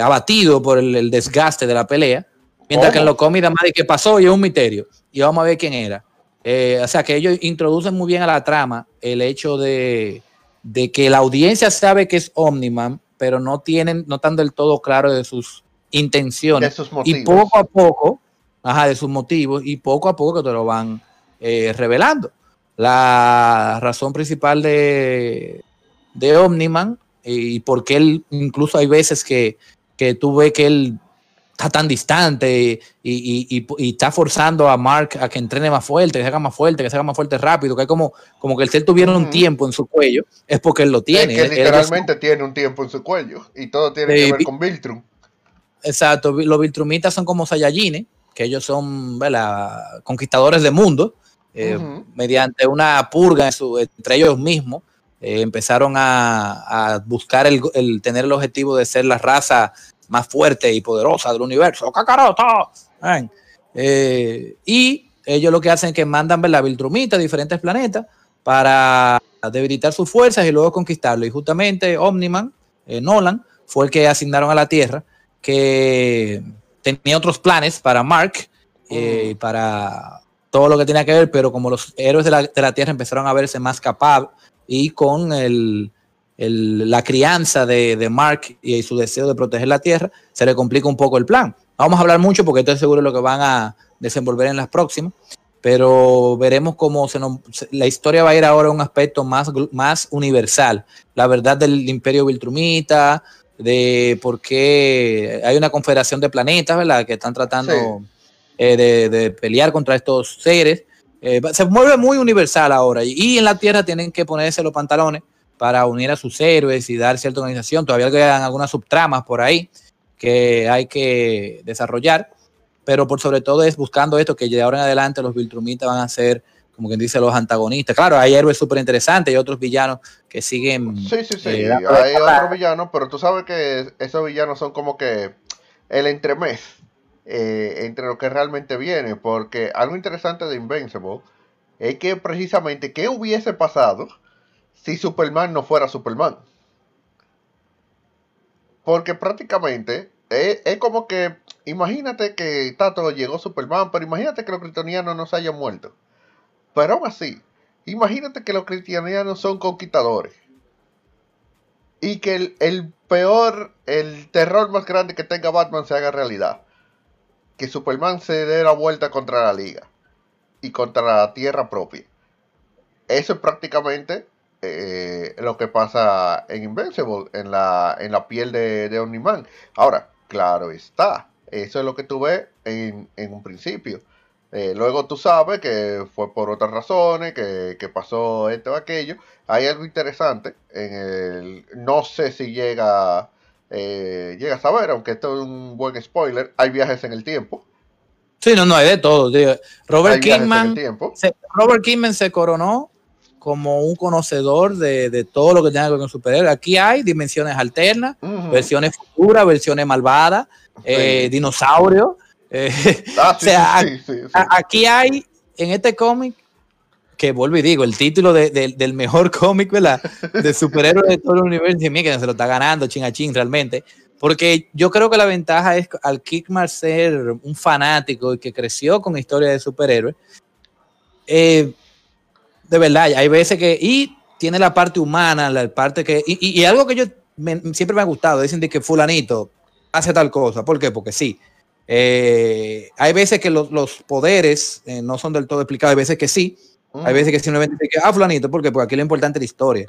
abatido por el, desgaste de la pelea, mientras que en los cómics de que pasó y es un misterio y vamos a ver quién era. Eh, o sea, que ellos introducen muy bien a la trama el hecho de, que la audiencia sabe que es Omniman, pero no tienen, no están del todo claro de sus intenciones. y poco a poco, ajá, de sus motivos, y poco a poco que te lo van eh, revelando. La razón principal de, de Omniman, y porque él, incluso hay veces que, que tú ves que él está tan distante y, está forzando a Mark a que entrene más fuerte, que se haga más fuerte, que se haga más fuerte rápido, que es como, como que el ser tuviera un tiempo en su cuello, es porque él lo tiene. Es que literalmente tiene un tiempo en su cuello y todo tiene que ver con Viltrum. Exacto, los Viltrumitas son como Saiyajines, que ellos son conquistadores del mundo, eh, mediante una purga entre ellos mismos. Eh, empezaron a, buscar el, el, tener el objetivo de ser la raza más fuerte y poderosa del universo. ¡Cacarota! Eh, y ellos lo que hacen es que mandan la Viltrumita a diferentes planetas para debilitar sus fuerzas y luego conquistarlo. Y justamente Omniman, eh, Nolan, fue el que asignaron a la Tierra, que tenía otros planes para Mark, eh, mm. para todo lo que tenía que ver, pero como los héroes de la, de la Tierra empezaron a verse más capables y con el, la crianza de, Mark y su deseo de proteger la tierra, se le complica un poco el plan. vamos a hablar mucho porque estoy seguro de lo que van a desenvolver en las próximas, pero veremos cómo la historia va a ir ahora a un aspecto más, más universal. La verdad del imperio Viltrumita, de por qué hay una confederación de planetas, ¿verdad? Que están tratando eh, de, pelear contra estos seres. Eh, se mueve muy universal ahora y en la Tierra tienen que ponerse los pantalones para unir a sus héroes y dar cierta organización. Todavía quedan algunas subtramas por ahí que hay que desarrollar, pero por sobre todo es buscando esto que de ahora en adelante los Viltrumitas van a ser, como quien dice, los antagonistas. Claro, hay héroes súper interesantes y otros villanos que siguen. Sí, sí, sí, eh, hay otros villanos, pero tú sabes que esos villanos son como que el entremés eh, entre lo que realmente viene, porque algo interesante de Invincible es que precisamente, ¿qué hubiese pasado? si Superman no fuera Superman. Porque prácticamente es, como que, imagínate que Tato llegó Superman, pero imagínate que los cristianos no se hayan muerto. Pero aún así, imagínate que los cristianos son conquistadores. Y que el, peor, el terror más grande que tenga Batman se haga realidad. Que Superman se dé la vuelta contra la liga. Y contra la tierra propia. Eso es prácticamente eh, lo que pasa en Invincible, en la, en la piel de, de. Ahora, claro está, eso es lo que tú ves en, un principio. Eh, luego tú sabes que fue por otras razones, que, pasó esto o aquello. Hay algo interesante en el... No sé si llega, eh, llega a saber, aunque esto es un buen spoiler, hay viajes en el tiempo. Sí, no, no, hay de todo. Robert Kingman, Robert Kingman se coronó como un conocedor de, todo lo que tenga que ver con superhéroes. Aquí hay dimensiones alternas, versiones futuras, versiones malvadas, eh, dinosaurios. Eh, ah, o sea, aquí hay, en este cómic, que vuelvo y digo, el título del mejor cómic, ¿verdad? De superhéroes de todo el universo, y que se lo está ganando chin a chin realmente. Porque yo creo que la ventaja es al Kickmar ser un fanático y que creció con historia de superhéroes. Eh, de verdad, hay veces que. Y tiene la parte humana, la parte que. Y, algo que yo siempre me ha gustado, dicen de que Fulanito hace tal cosa. ¿Por qué? Porque sí. Eh, hay veces que los, poderes eh, no son del todo explicados, hay veces que sí. Hay veces que simplemente que, ah, Fulanito, ¿por qué? Porque aquí lo importante es la historia.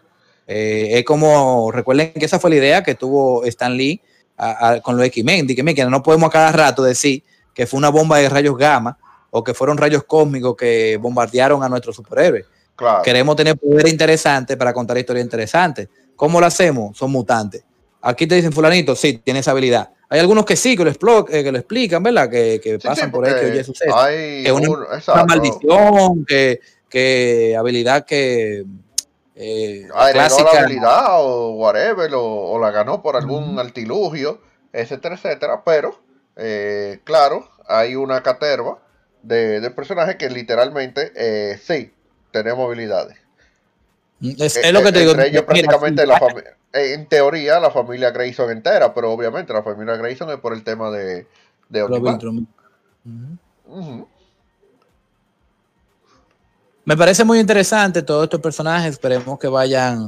es como, recuerden que esa fue la idea que tuvo Stan Lee con los X-Men, que no podemos a cada rato decir que fue una bomba de rayos gamma o que fueron rayos cósmicos que bombardearon a nuestros superhéroes. Queremos tener poder interesante para contar historias interesantes. ¿Cómo lo hacemos? Son mutantes. Aquí te dicen fulanito, sí, tiene esa habilidad. Hay algunos que sí, que lo, eh, que lo explican, ¿verdad? Que, pasan por ahí, que suceso. Que una, una maldición, que, que habilidad que eh, clásica. la habilidad o whatever, o, la ganó por algún artilugio, etcétera, etcétera. Pero, eh, claro, hay una caterva de, personajes que literalmente eh, sí, tenemos habilidades. Mm, es, eh, lo que te digo. prácticamente la en teoría, la familia Grayson entera, pero obviamente la familia Grayson es por el tema de, de me parece muy interesante todos estos personajes. Esperemos que vayan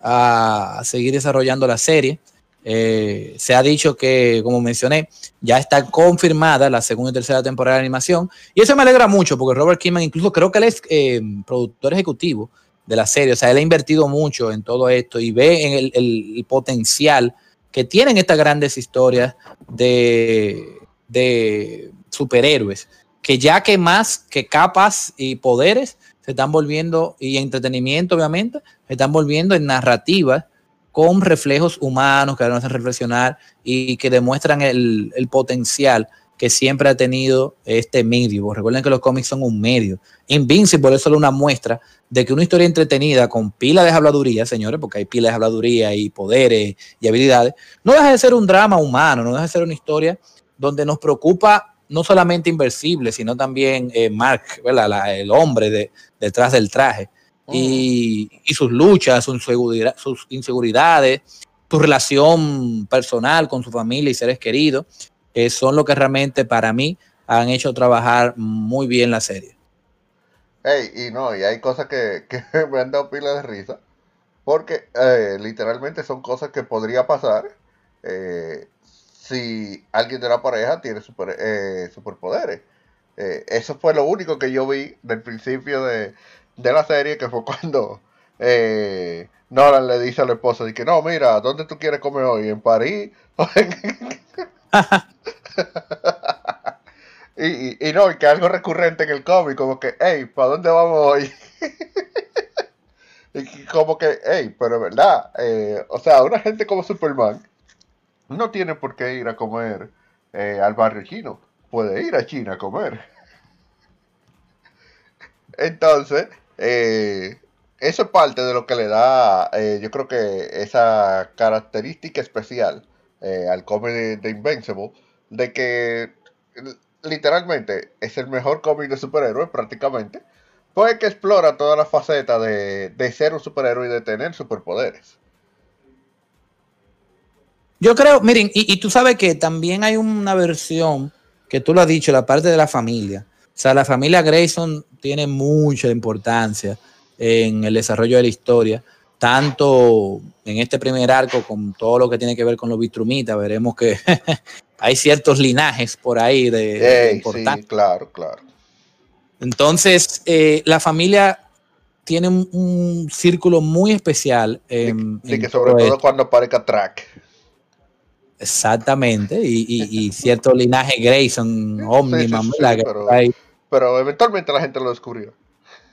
a seguir desarrollando la serie. Eh, se ha dicho que, como mencioné, ya está confirmada la segunda y tercera temporada de animación. Y eso me alegra mucho porque Robert Kirkman, incluso creo que él es eh, productor ejecutivo de la serie. O sea, él ha invertido mucho en todo esto y ve en el, el potencial que tienen estas grandes historias de, de superhéroes. Que ya que más que capas y poderes, se están volviendo, y entretenimiento obviamente, se están volviendo en narrativas con reflejos humanos que nos hacen reflexionar y que demuestran el, potencial que siempre ha tenido este medio. Recuerden que los cómics son un medio. Invincible es solo una muestra de que una historia entretenida con pila de habladuría, señores, porque hay pila de habladuría y poderes y habilidades, no deja de ser un drama humano, no deja de ser una historia donde nos preocupa no solamente Inversible, sino también eh, Mark, el hombre de, detrás del traje. Oh. Y, sus luchas, sus, sus inseguridades, su relación personal con su familia y seres queridos, son lo que realmente para mí han hecho trabajar muy bien la serie. y no, y hay cosas que, me han dado pila de risa, porque eh, literalmente son cosas que podría pasar. Eh, si alguien de la pareja tiene super, eh, superpoderes. Eh, eso fue lo único que yo vi del principio de, la serie, que fue cuando eh, Nolan le dice a la esposa, que no, mira, ¿dónde tú quieres comer hoy? ¿En París? y, y, no, y que algo recurrente en el cómic, como que, hey, ¿para dónde vamos hoy? y como que, hey, pero verdad, eh, o sea, una gente como Superman no tiene por qué ir a comer eh, al barrio chino. Puede ir a China a comer. Entonces, eh, eso es parte de lo que le da, eh, yo creo que esa característica especial al cómic de, Invincible, de que literalmente es el mejor cómic de superhéroes prácticamente, pues que explora toda la faceta de, de ser un superhéroe y de tener superpoderes. Yo creo, miren, y, tú sabes que también hay una versión que tú lo has dicho, la parte de la familia. O sea, la familia Grayson tiene mucha importancia en el desarrollo de la historia, tanto en este primer arco con todo lo que tiene que ver con los Vitrumitas. Veremos que hay ciertos linajes por ahí de, sí, claro, claro. Entonces, eh, la familia tiene un, círculo muy especial. En, sí, que sobre todo cuando aparezca Track. Exactamente, y, cierto linaje Grayson, Omniman, pero, eventualmente la gente lo descubrió.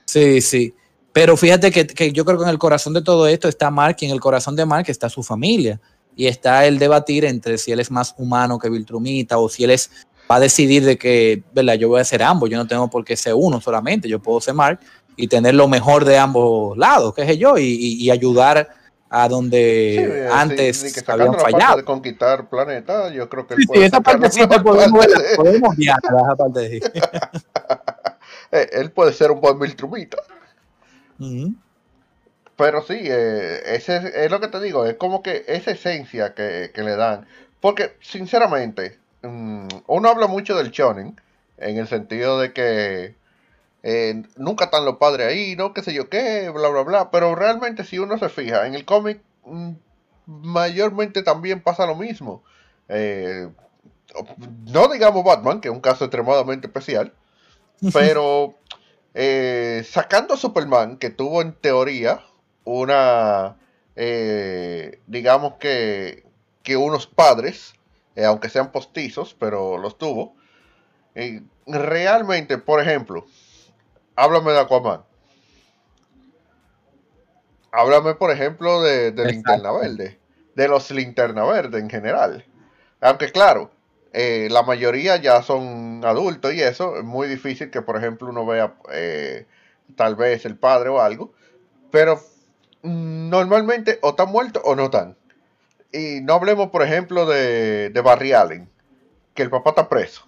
Sí, sí. Pero fíjate que, yo creo que en el corazón de todo esto está Mark y en el corazón de Mark está su familia. Y está el debatir entre si él es más humano que Viltrumita o si él es, va a decidir de que, ¿verdad? Yo voy a ser ambos, yo no tengo por qué ser uno solamente, yo puedo ser Mark y tener lo mejor de ambos lados, qué sé yo, y ayudar a donde antes que habían fallado. de conquistar planeta, yo creo que él puede sí, esa parte sí podemos, podemos guiar, esa parte eh, él puede ser un buen Viltrumita. Pero sí, eh, ese es lo que te digo, es como que esa esencia que, que le dan. porque, sinceramente, mm, uno habla mucho del shonen, en el sentido de que eh, nunca están los padres ahí, ¿no? Qué sé yo qué, bla, bla, bla. Pero realmente si uno se fija, en el cómic mm, mayormente también pasa lo mismo. Eh, no digamos Batman, que es un caso extremadamente especial, pero eh, sacando a Superman, que tuvo en teoría una, digamos que, que unos padres, aunque sean postizos, pero los tuvo, realmente, por ejemplo, háblame de Aquaman. Háblame, por ejemplo, de, Linterna Verde. De los Linterna Verde en general. Aunque claro, eh, la mayoría ya son adultos y eso. Es muy difícil que, por ejemplo, uno vea eh, tal vez el padre o algo. Pero mm, normalmente o están muertos o no están. Y no hablemos, por ejemplo, de, de Barry Allen. Que el papá está preso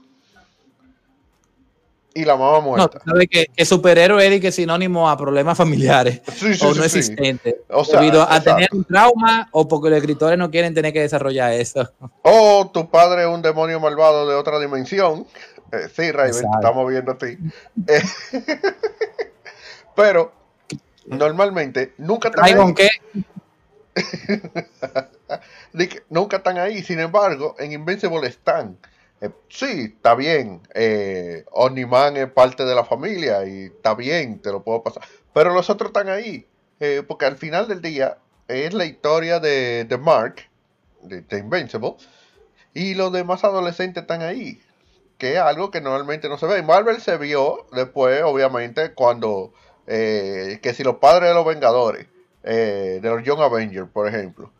y la mamá muerta. No, sabe que, superhéroe es que sinónimo a problemas familiares o no existentes. O sea, debido a tener un trauma o porque los escritores no quieren tener que desarrollar eso. O tu padre es un demonio malvado de otra dimensión. Eh, sí, Raven, estamos viendo a ti. Eh, pero normalmente nunca están ahí. qué? nunca están ahí. Sin embargo, en Invincible están. Eh, sí, está bien. Eh, es parte de la familia y está bien, te lo puedo pasar. Pero los otros están ahí. Eh, porque al final del día es la historia de, Mark, de, Invincible, y los demás adolescentes están ahí. Que es algo que normalmente no se ve. Marvel se vio después, obviamente, cuando. que si los padres de los Vengadores, de los Young Avengers, por ejemplo,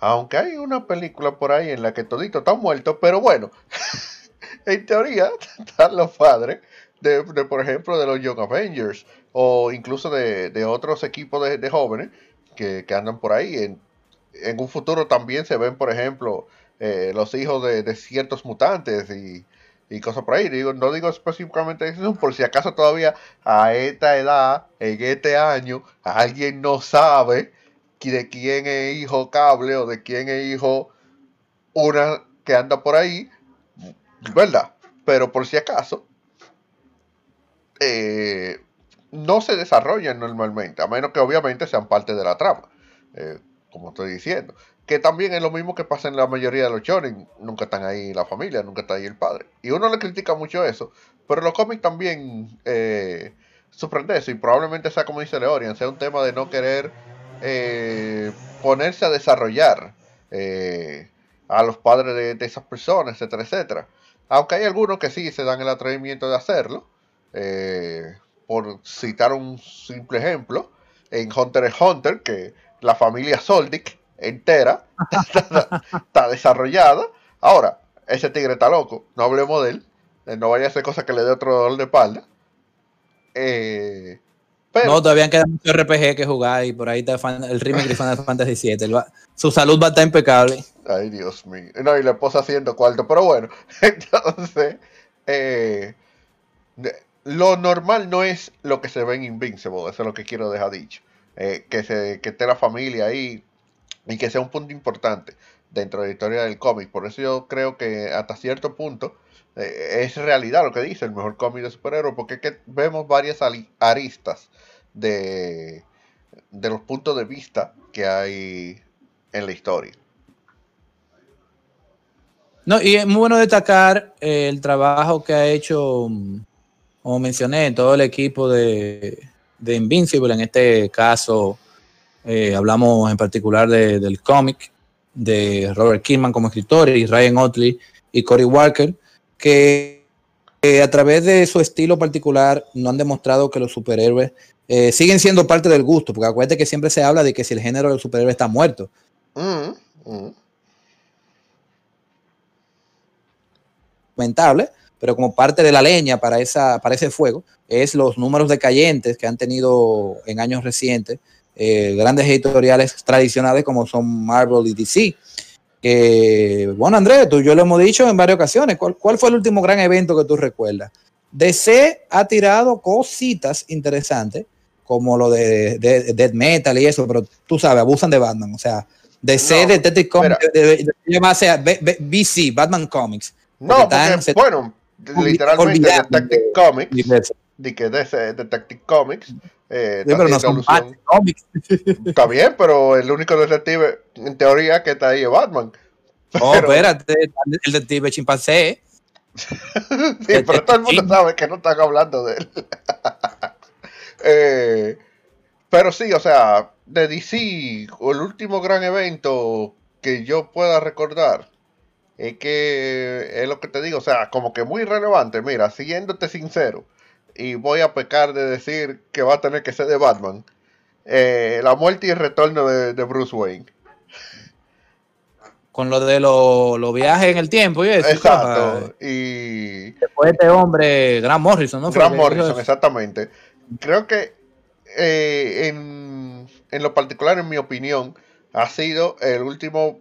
aunque hay una película por ahí en la que todito están muertos, pero bueno, en teoría están los padres de, por ejemplo, de los Young Avengers o incluso de, otros equipos de, jóvenes que, andan por ahí. En, en, un futuro también se ven, por ejemplo, eh, los hijos de, ciertos mutantes y, y, cosas por ahí. No digo específicamente eso, por si acaso todavía a esta edad, en este año, alguien no sabe de quién es hijo cable o de quién es hijo una que anda por ahí, ¿verdad? Pero por si acaso, eh, no se desarrollan normalmente, a menos que obviamente sean parte de la trama, eh, como estoy diciendo. Que también es lo mismo que pasa en la mayoría de los shonen, nunca están ahí la familia, nunca está ahí el padre. Y uno le critica mucho eso, pero los cómics también eh, sufren eso, y probablemente sea como dice Leorian, sea un tema de no querer eh, ponerse a desarrollar eh, a los padres de, esas personas, etcétera, etcétera. Aunque hay algunos que sí se dan el atrevimiento de hacerlo. Eh, por citar un simple ejemplo, en Hunter x Hunter, que la familia Soldic entera está, desarrollada. Ahora, ese tigre está loco, no hablemos de él. No vaya a hacer cosas que le dé otro dolor de espalda. Eh, no, todavía queda mucho RPG que jugar y por ahí está el remake de Final Fantasy VII. su salud va a estar impecable. Ay, Dios mío. No, y la esposa haciendo cuarto, pero bueno. Entonces, eh, lo normal no es lo que se ve en Invincible, eso es lo que quiero dejar dicho. Eh, que, se, que esté la familia ahí y que sea un punto importante dentro de la historia del cómic. Por eso yo creo que hasta cierto punto eh, es realidad lo que dice el mejor cómic de superhéroes, porque es que vemos varias aristas de, de los puntos de vista que hay en la historia. No, y es muy bueno destacar eh, el trabajo que ha hecho, como mencioné, todo el equipo de, de Invincible. En este caso, eh, hablamos en particular del cómic de Robert Kidman como escritor y Ryan Otley y Cory Walker, que a través de su estilo particular no han demostrado que los superhéroes eh, siguen siendo parte del gusto, porque acuérdate que siempre se habla de que si el género del superhéroe está muerto. Mm, mm. Lamentable, pero como parte de la leña para, esa, para ese fuego, es los números decayentes que han tenido en años recientes eh, grandes editoriales tradicionales como son Marvel y DC. Que, bueno, Andrés, tú yo lo hemos dicho en varias ocasiones. ¿Cuál, ¿Cuál fue el último gran evento que tú recuerdas? DC ha tirado cositas interesantes como lo de, Dead Metal y eso, pero tú sabes, abusan de Batman. O sea, DC No, Detective Comics BC, Batman Comics. No, Porque porque, bueno, literalmente Detective de- Comics, de que DC Detective Comics, eh, Sí, está pero no son Batman. Está bien, pero el único detective, en teoría, que está ahí es Batman. Oh, Pero- espérate, el detective chimpancé. Sí, pero todo el mundo sabe que no están hablando de él. Eh, pero sí, o sea, de DC, el último gran evento que yo pueda recordar es que es lo que te digo, o sea, como que muy relevante. Mira, siguiéndote sincero, y voy a pecar de decir que va a tener que ser de Batman. eh, la muerte y el retorno de, de Bruce Wayne. Con lo de los viajes en el tiempo y eso. Exacto. Y Después este hombre, Grant Morrison, ¿no? Grant Morrison, exactamente. Creo que eh, en, en lo particular, en mi opinión, ha sido el último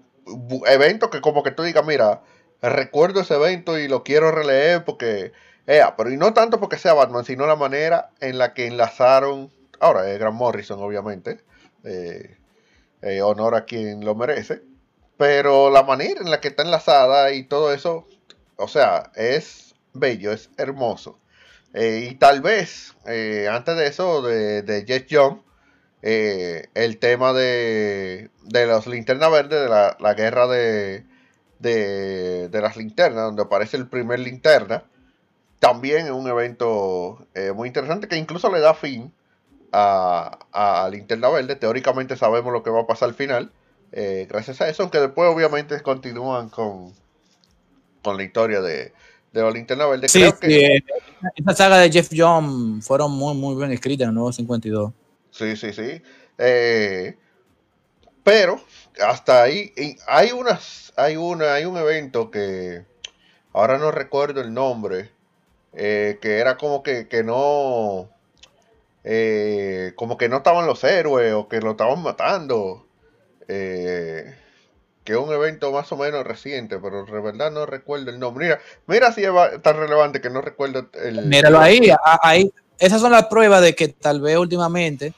evento que como que tú digas, mira, recuerdo ese evento y lo quiero releer porque, eh, pero y no tanto porque sea Batman, sino la manera en la que enlazaron, ahora es Grant Morrison, obviamente, eh, eh, honor a quien lo merece, pero la manera en la que está enlazada y todo eso, o sea, es bello, es hermoso. Eh, y tal vez, eh, antes de eso, de, de Jet Jump, eh, el tema de, de los linternas verdes, de la, la guerra de, de, de las linternas, donde aparece el primer linterna, también es un evento eh, muy interesante que incluso le da fin a, a Linterna Verde. Teóricamente sabemos lo que va a pasar al final, eh, gracias a eso, aunque después obviamente continúan con, con la historia de, de la Linterna Verde. Sí, Creo sí, eh, esa saga de Jeff John fueron muy, muy bien escritas en el nuevo 52. Sí, sí, sí. Eh, pero hasta ahí hay unas, hay una, hay un evento que ahora no recuerdo el nombre, eh, que era como que, que no, eh, como que no estaban los héroes o que lo estaban matando. eh, que es un evento más o menos reciente, pero de verdad no recuerdo el nombre. Mira, mira si es tan relevante que no recuerdo el. Míralo ahí, ahí. Esas son las pruebas de que tal vez últimamente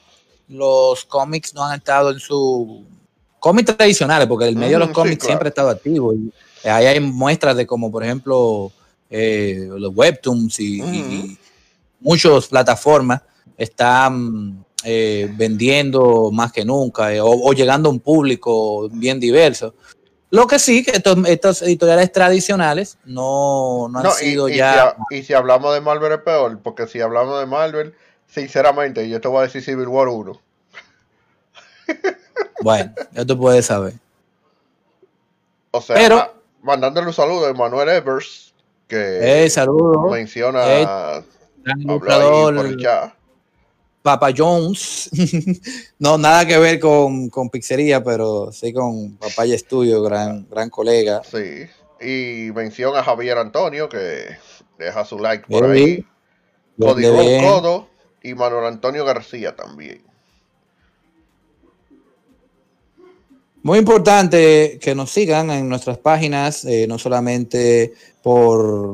los cómics no han estado en su cómics tradicionales, porque el medio de los sí, cómics claro. siempre ha estado activo. Y ahí hay muestras de como, por ejemplo, eh, los webtoons y, y muchas plataformas están eh, vendiendo más que nunca eh, o, o llegando a un público bien diverso. Lo que sí, que estos, estos editoriales tradicionales no, no han No, sido y ya... si y si hablamos de Marvel es peor, porque si hablamos de Marvel, sinceramente, yo te voy a decir Civil War 1. Bueno, ya tú puedes saber. O sea, Pero- mandándole un saludo a Manuel Evers, que Eh, saludos. menciona, Eh, por el chat. Papa Jones. no, nada que ver con, con pizzería, pero sí con Papaya Estudio, gran, gran colega. Sí. Y menciona a Javier Antonio, que deja su like por ahí. Código. Codo y Manuel Antonio García también. Muy importante que nos sigan en nuestras páginas, eh, no solamente por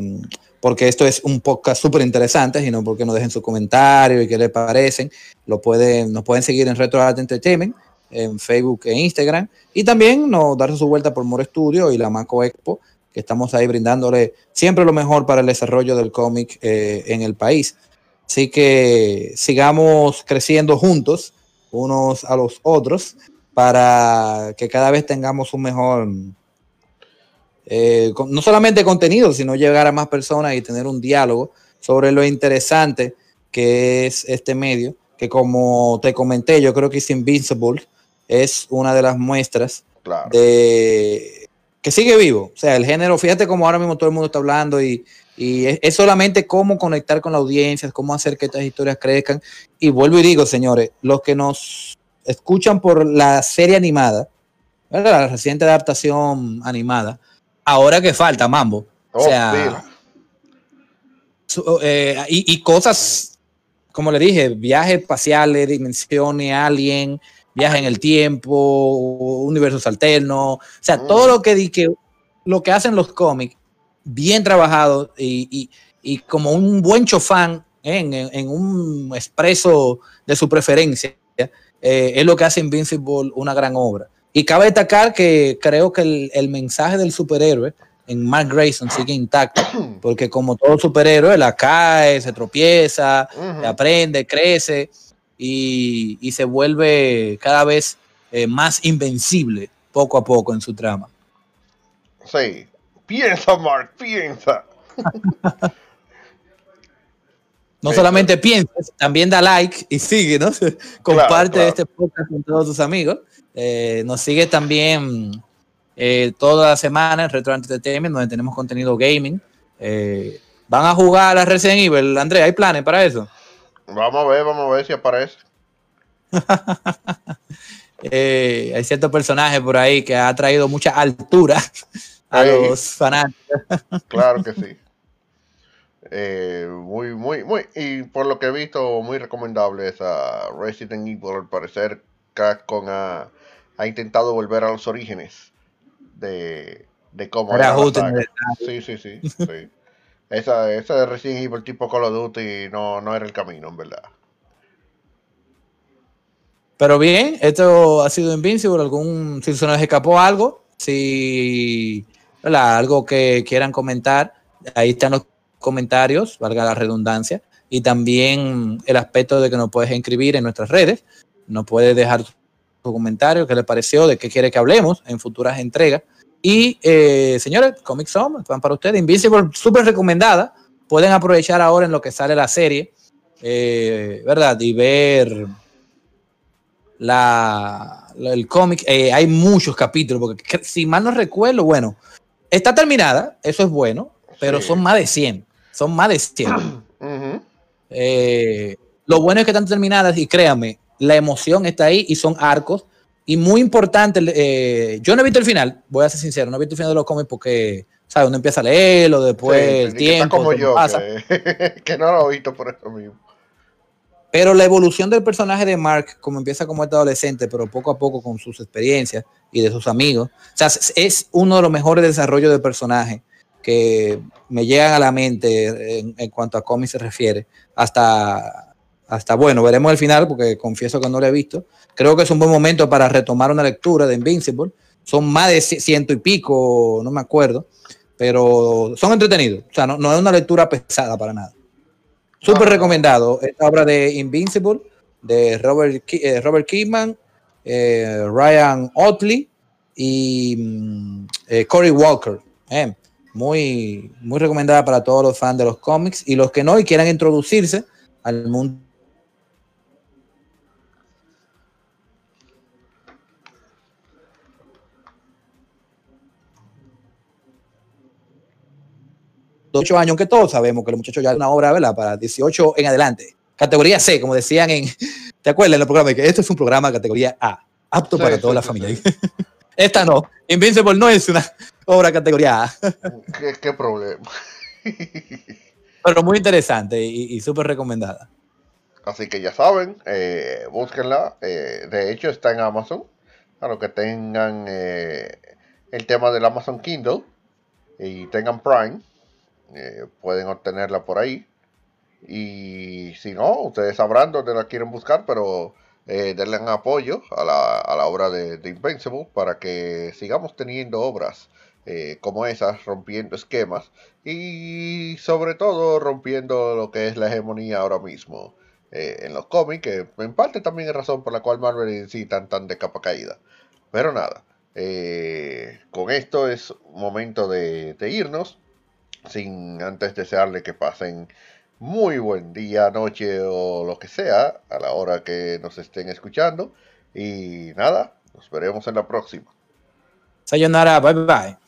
porque esto es un podcast súper interesante, sino porque nos dejen su comentario y qué les parecen. Lo pueden, nos pueden seguir en Retro Art Entertainment, en Facebook e Instagram, y también nos darse su vuelta por More Studio y la Maco Expo, que estamos ahí brindándole siempre lo mejor para el desarrollo del cómic eh, en el país. Así que sigamos creciendo juntos, unos a los otros, para que cada vez tengamos un mejor, eh, con- no solamente contenido, sino llegar a más personas y tener un diálogo sobre lo interesante que es este medio, que como te comenté, yo creo que es Invincible, es una de las muestras Claro. de que sigue vivo. O sea, el género, fíjate cómo ahora mismo todo el mundo está hablando y, y es, es solamente cómo conectar con la audiencia, cómo hacer que estas historias crezcan. Y vuelvo y digo, señores, los que nos escuchan por la serie animada, ¿verdad? la reciente adaptación animada, ahora que falta, Mambo. Oh, o sea, pila. su- eh, y, y cosas, como le dije, viajes espaciales, dimensiones, alien, viaje en el tiempo, universos alternos, o sea, Mm. todo lo que, di- que lo que hacen los cómics, bien trabajado y, y- y como un buen chofán ¿eh? en, en- en un expreso de su preferencia, eh, es lo que hace Invincible una gran obra. Y cabe destacar que creo que el, el mensaje del superhéroe en Mark Grayson sigue intacto, porque como todo superhéroe, la cae, se tropieza, Ujú. aprende, crece y, y se vuelve cada vez eh, más invencible poco a poco en su trama. Sí. Piensa, Mark, piensa. No solamente pienses, también da like y síguenos, comparte claro. este podcast con todos tus amigos. Eh, nos sigue también eh, toda la semana en Retro Entertainment, donde tenemos contenido gaming. Eh, ¿Van a jugar a Resident Evil, André? ¿Hay planes para eso? Vamos a ver, vamos a ver si aparece. Eh, hay cierto personaje por ahí que ha traído mucha altura a Sí. los fanáticos. Claro que sí. Eh, muy, muy, muy. Y por lo que he visto, muy recomendable esa Resident Evil. Al parecer, Capcom ha, ha intentado volver a los orígenes de, de cómo Era. Sí, sí, sí. sí. Esa, esa de Resident Evil tipo Call of Duty no, no era el camino, en verdad. Pero bien, esto ha sido Invincible. Algún, si se nos escapó algo, si ¿verdad? algo que quieran comentar, ahí están los comentarios, valga la redundancia, y también el aspecto de que nos puedes inscribir en nuestras redes. Nos puedes dejar tu comentario, qué le pareció, de qué quiere que hablemos en futuras entregas. Y eh, señores, Comic Zone, van para ustedes. Invincible, súper recomendada. Pueden aprovechar ahora en lo que sale la serie, eh, ¿verdad? Y ver la, la- el cómic. Eh, hay muchos capítulos, porque si mal no recuerdo, bueno, está terminada, eso es bueno, pero Sí. son más de 100. Son más de 100. Ujú. Eh, lo bueno es que están terminadas y créanme, la emoción está ahí y son arcos. Y muy importante, eh, yo no he visto el final, voy a ser sincero, no he visto el final de los cómics porque, ¿sabes? Uno empieza a leerlo, después Sí, el tiempo, como yo, pasa. que, que no lo he visto por eso mismo. Pero la evolución del personaje de Mark, como empieza como este adolescente, pero poco a poco con sus experiencias y de sus amigos, o sea, es uno de los mejores desarrollos de personaje que me llegan a la mente en, en cuanto a cómics se refiere. Hasta, hasta, bueno, veremos el final porque confieso que no lo he visto. Creo que es un buen momento para retomar una lectura de Invincible. Son más de ci- ciento y pico, no me acuerdo, pero son entretenidos. O sea, no, no es una lectura pesada para nada. Súper no. recomendado. Esta obra de Invincible, de Robert, eh, Robert Kidman, eh, Ryan Otley y mm, eh, Cory Walker. Muy, muy recomendada para todos los fans de los cómics y los que no y quieran introducirse al mundo. 8 años, aunque todos sabemos que los muchachos ya es una obra, ¿verdad? Para 18 en adelante. Categoría C, como decían en, ¿te acuerdas en el programa? Que esto es un programa de categoría A, apto Sí, para sí, toda la sí, familia. Esta no, Invincible no es una obra categoría A, ¿Qué, qué problema? pero muy interesante y, y súper recomendada. Así que ya saben, eh, búsquenla. eh, de hecho, está en Amazon. A los que tengan eh, el tema del Amazon Kindle y tengan Prime, eh, pueden obtenerla por ahí. Y si no, ustedes sabrán dónde la quieren buscar, pero eh, denle apoyo a la, a la obra de, de Invincible para que sigamos teniendo obras eh, como esas, rompiendo esquemas y sobre todo rompiendo lo que es la hegemonía ahora mismo eh, en los cómics, que en parte también es razón por la cual Marvel y DC están tan de capa caída. Pero nada, eh, con esto es momento de, de irnos, sin antes desearle que pasen muy buen día, noche o lo que sea a la hora que nos estén escuchando. Y nada, nos veremos en la próxima. Sayonara, bye bye.